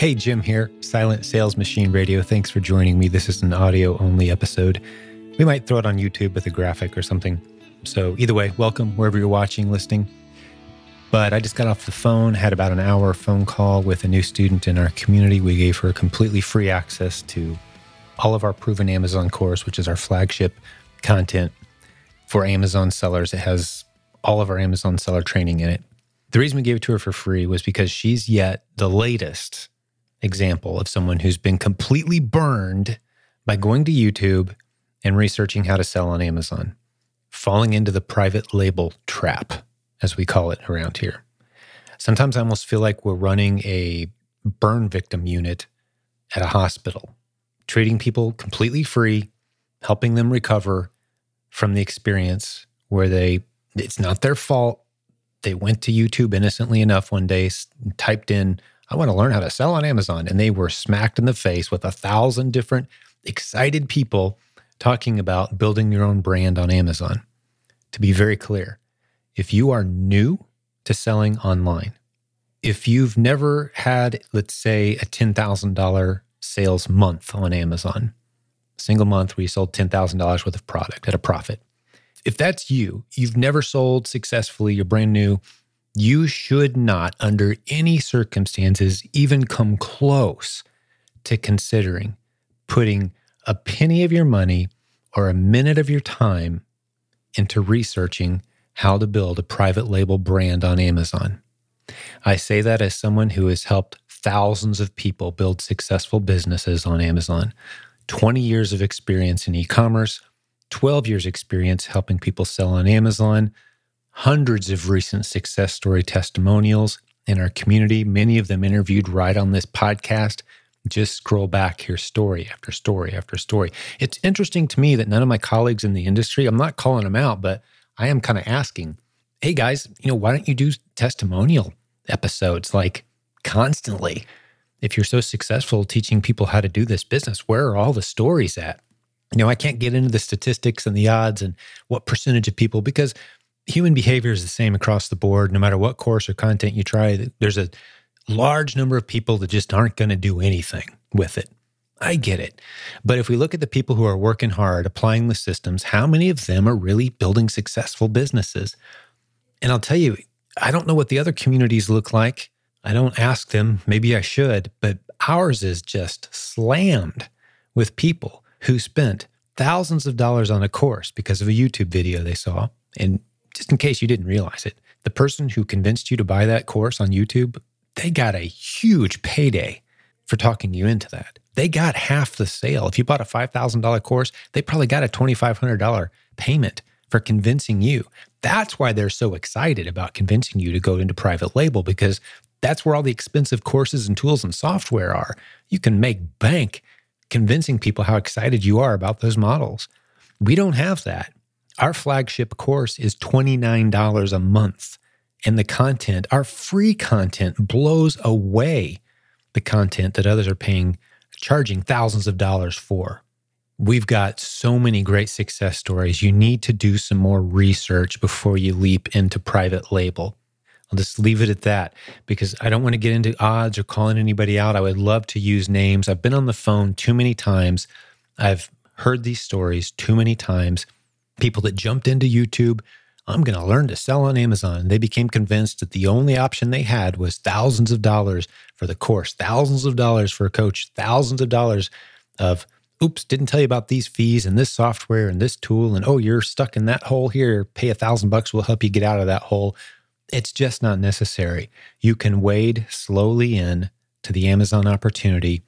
Hey, Jim here, Silent Sales Machine Radio. Thanks for joining me. This is an audio only episode. We might throw it on YouTube with a graphic or something. So, either way, welcome wherever you're watching, listening. But I just got off the phone, had about an hour phone call with a new student in our community. We gave her completely free access to all of our proven Amazon course, which is our flagship content for Amazon sellers. It has all of our Amazon seller training in it. The reason we gave it to her for free was because she's yet the latest example of someone who's been completely burned by going to YouTube and researching how to sell on Amazon, falling into the private label trap as we call it around here. Sometimes I almost feel like we're running a burn victim unit at a hospital, treating people completely free, helping them recover from the experience where they, it's not their fault. They went to YouTube innocently enough one day, typed in, I want to learn how to sell on Amazon. And they were smacked in the face with a thousand different excited people talking about building your own brand on Amazon. To be very clear, if you are new to selling online, if you've never had, let's say, a $10,000 sales month on Amazon, single month where you sold $10,000 worth of product at a profit, if that's you, you've never sold successfully, you're brand new, you should not, under any circumstances, even come close to considering putting a penny of your money or a minute of your time into researching how to build a private label brand on Amazon. I say that as someone who has helped thousands of people build successful businesses on Amazon. 20 years of experience in e commerce, 12 years experience helping people sell on Amazon, hundreds of recent success story testimonials in our community, many of them interviewed right on this podcast. Just scroll back here, story after story after story. It's interesting to me that none of my colleagues in the industry, I'm not calling them out, but I am kind of asking, hey guys, you know, why don't you do testimonial episodes like constantly? If you're so successful teaching people how to do this business, where are all the stories at? You know, I can't get into the statistics and the odds and what percentage of people because human behavior is the same across the board. No matter what course or content you try, there's a large number of people that just aren't going to do anything with it. I get it. But if we look at the people who are working hard, applying the systems, how many of them are really building successful businesses? And I'll tell you, I don't know what the other communities look like. I don't ask them. Maybe I should, but ours is just slammed with people who spent thousands of dollars on a course because of a YouTube video they saw. And just in case you didn't realize it, the person who convinced you to buy that course on YouTube, they got a huge payday for talking you into that. They got half the sale. If you bought a $5,000 course, they probably got a $2,500 payment for convincing you. That's why they're so excited about convincing you to go into private label because that's where all the expensive courses and tools and software are. You can make bank convincing people how excited you are about those models. We don't have that. Our flagship course is $29 a month. And the content, our free content, blows away the content that others are paying, charging thousands of dollars for. We've got so many great success stories. You need to do some more research before you leap into private label. I'll just leave it at that because I don't want to get into odds or calling anybody out. I would love to use names. I've been on the phone too many times. I've heard these stories too many times. People that jumped into YouTube, I'm going to learn to sell on Amazon. They became convinced that the only option they had was thousands of dollars for the course, thousands of dollars for a coach, thousands of dollars of, oops, didn't tell you about these fees and this software and this tool. And oh, you're stuck in that hole here. Pay a thousand bucks. We'll help you get out of that hole. It's just not necessary. You can wade slowly in to the Amazon opportunity,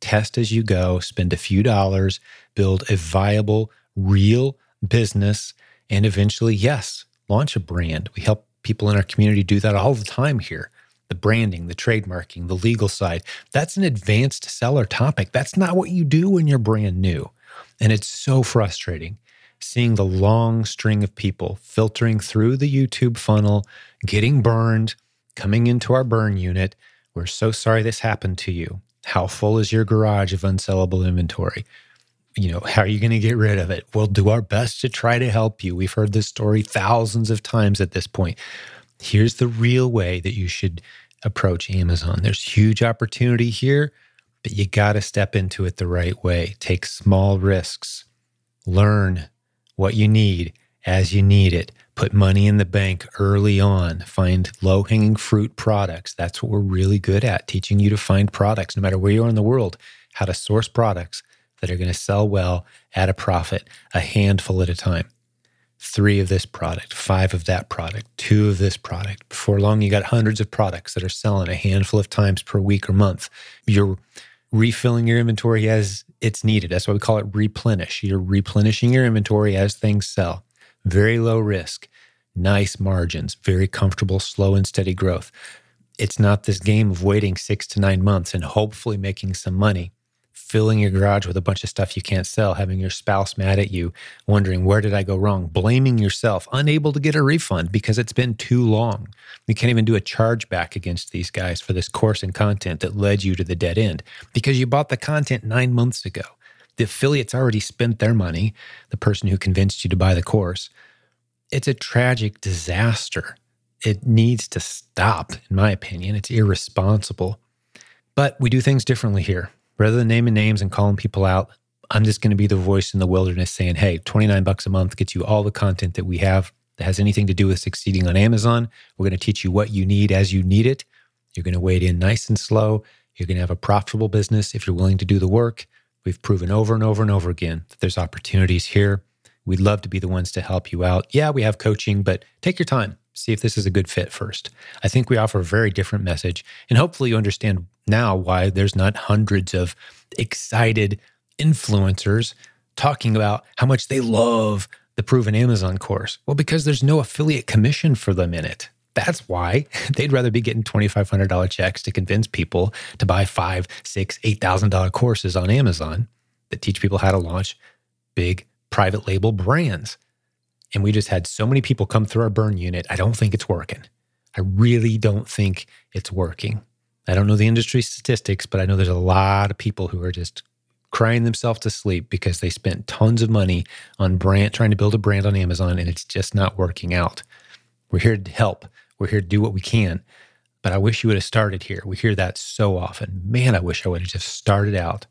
test as you go, spend a few dollars, build a viable, real business, and eventually, yes, launch a brand. We help people in our community do that all the time here. The branding, the trademarking, the legal side. That's an advanced seller topic. That's not what you do when you're brand new. And it's so frustrating seeing the long string of people filtering through the YouTube funnel, getting burned, coming into our burn unit. We're so sorry this happened to you. How full is your garage of unsellable inventory? You know, how are you going to get rid of it? We'll do our best to try to help you. We've heard this story thousands of times at this point. Here's the real way that you should approach Amazon. There's huge opportunity here, but you got to step into it the right way. Take small risks, learn what you need as you need it. Put money in the bank early on. Find low hanging fruit products. That's what we're really good at, teaching you to find products, no matter where you are in the world, how to source products that are going to sell well at a profit, a handful at a time. Three of this product, five of that product, two of this product. Before long, you got hundreds of products that are selling a handful of times per week or month. You're refilling your inventory as it's needed. That's why we call it replenish. You're replenishing your inventory as things sell. Very low risk, nice margins, very comfortable, slow and steady growth. It's not this game of waiting six to nine months and hopefully making some money filling your garage with a bunch of stuff you can't sell, having your spouse mad at you, wondering, where did I go wrong? Blaming yourself, unable to get a refund because it's been too long. You can't even do a chargeback against these guys for this course and content that led you to the dead end because you bought the content nine months ago. The affiliate's already spent their money, the person who convinced you to buy the course. It's a tragic disaster. It needs to stop, in my opinion. It's irresponsible. But we do things differently here rather than naming names and calling people out, I'm just going to be the voice in the wilderness saying, hey, 29 bucks a month gets you all the content that we have that has anything to do with succeeding on Amazon. We're going to teach you what you need as you need it. You're going to wade in nice and slow. You're going to have a profitable business if you're willing to do the work. We've proven over and over and over again that there's opportunities here. We'd love to be the ones to help you out. Yeah, we have coaching, but take your time. See if this is a good fit first. I think we offer a very different message. And hopefully, you understand now why there's not hundreds of excited influencers talking about how much they love the proven Amazon course. Well, because there's no affiliate commission for them in it. That's why they'd rather be getting $2,500 checks to convince people to buy five, six, eight thousand dollar courses on Amazon that teach people how to launch big private label brands. And we just had so many people come through our burn unit. I don't think it's working. I really don't think it's working. I don't know the industry statistics, but I know there's a lot of people who are just crying themselves to sleep because they spent tons of money on brand trying to build a brand on Amazon and it's just not working out. We're here to help. We're here to do what we can. But I wish you would have started here. We hear that so often. Man, I wish I would have just started out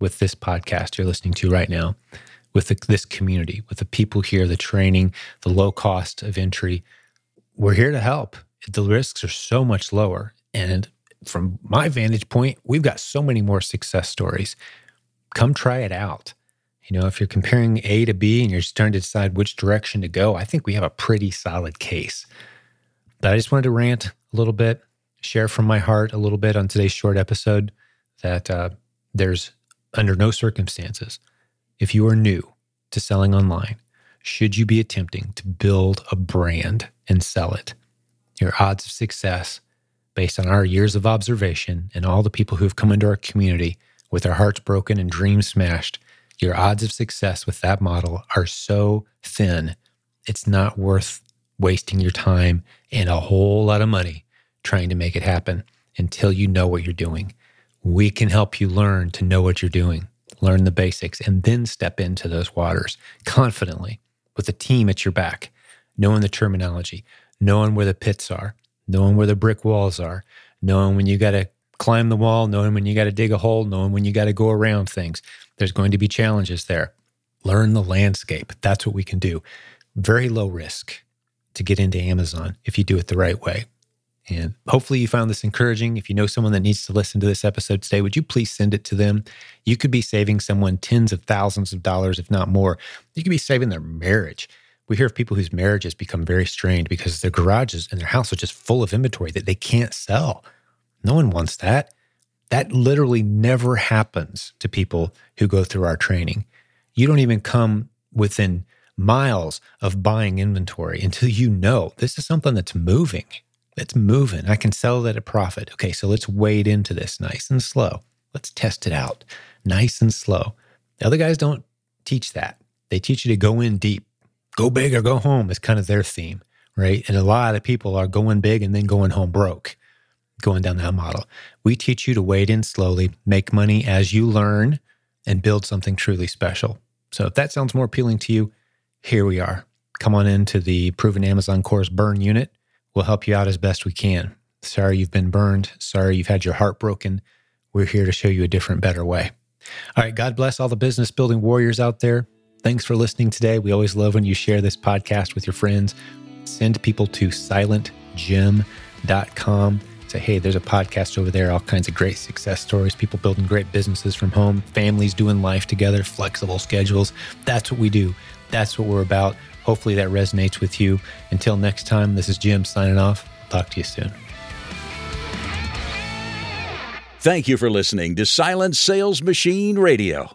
with this podcast you're listening to right now, with the, this community, with the people here, the training, the low cost of entry. We're here to help. The risks are so much lower. And from my vantage point, we've got so many more success stories. Come try it out. You know, if you're comparing A to B and you're starting to decide which direction to go, I think we have a pretty solid case. But I just wanted to rant a little bit, share from my heart a little bit on today's short episode that uh, there's under no circumstances, if you are new to selling online, should you be attempting to build a brand and sell it. Your odds of success based on our years of observation and all the people who have come into our community with their hearts broken and dreams smashed, your odds of success with that model are so thin, it's not worth wasting your time and a whole lot of money trying to make it happen until you know what you're doing. We can help you learn to know what you're doing, learn the basics, and then step into those waters confidently with a team at your back, knowing the terminology, knowing where the pits are, knowing where the brick walls are, knowing when you got to climb the wall, knowing when you got to dig a hole, knowing when you got to go around things. There's going to be challenges there. Learn the landscape. That's what we can do. Very low risk to get into Amazon if you do it the right way. And hopefully you found this encouraging. If you know someone that needs to listen to this episode today, would you please send it to them? You could be saving someone tens of thousands of dollars, if not more. You could be saving their marriage we hear of people whose marriages become very strained because their garages and their house are just full of inventory that they can't sell. No one wants that. That literally never happens to people who go through our training. You don't even come within miles of buying inventory until you know this is something that's moving. It's moving. I can sell it at a profit. Okay, so let's wade into this nice and slow. Let's test it out nice and slow. The other guys don't teach that. They teach you to go in deep, go big or go home is kind of their theme, right? And a lot of people are going big and then going home broke, going down that model. We teach you to wade in slowly, make money as you learn, and build something truly special. So if that sounds more appealing to you, here we are. Come on into the Proven Amazon Course Burn Unit. We'll help you out as best we can. Sorry you've been burned. Sorry you've had your heart broken. We're here to show you a different, better way. All right. God bless all the business building warriors out there. Thanks for listening today. We always love when you share this podcast with your friends. Send people to silentjim.com. Say, hey, there's a podcast over there, all kinds of great success stories, people building great businesses from home, families doing life together, flexible schedules. That's what we do. That's what we're about. Hopefully that resonates with you. Until next time, this is Jim signing off. Talk to you soon. Thank you for listening to Silent Sales Machine Radio.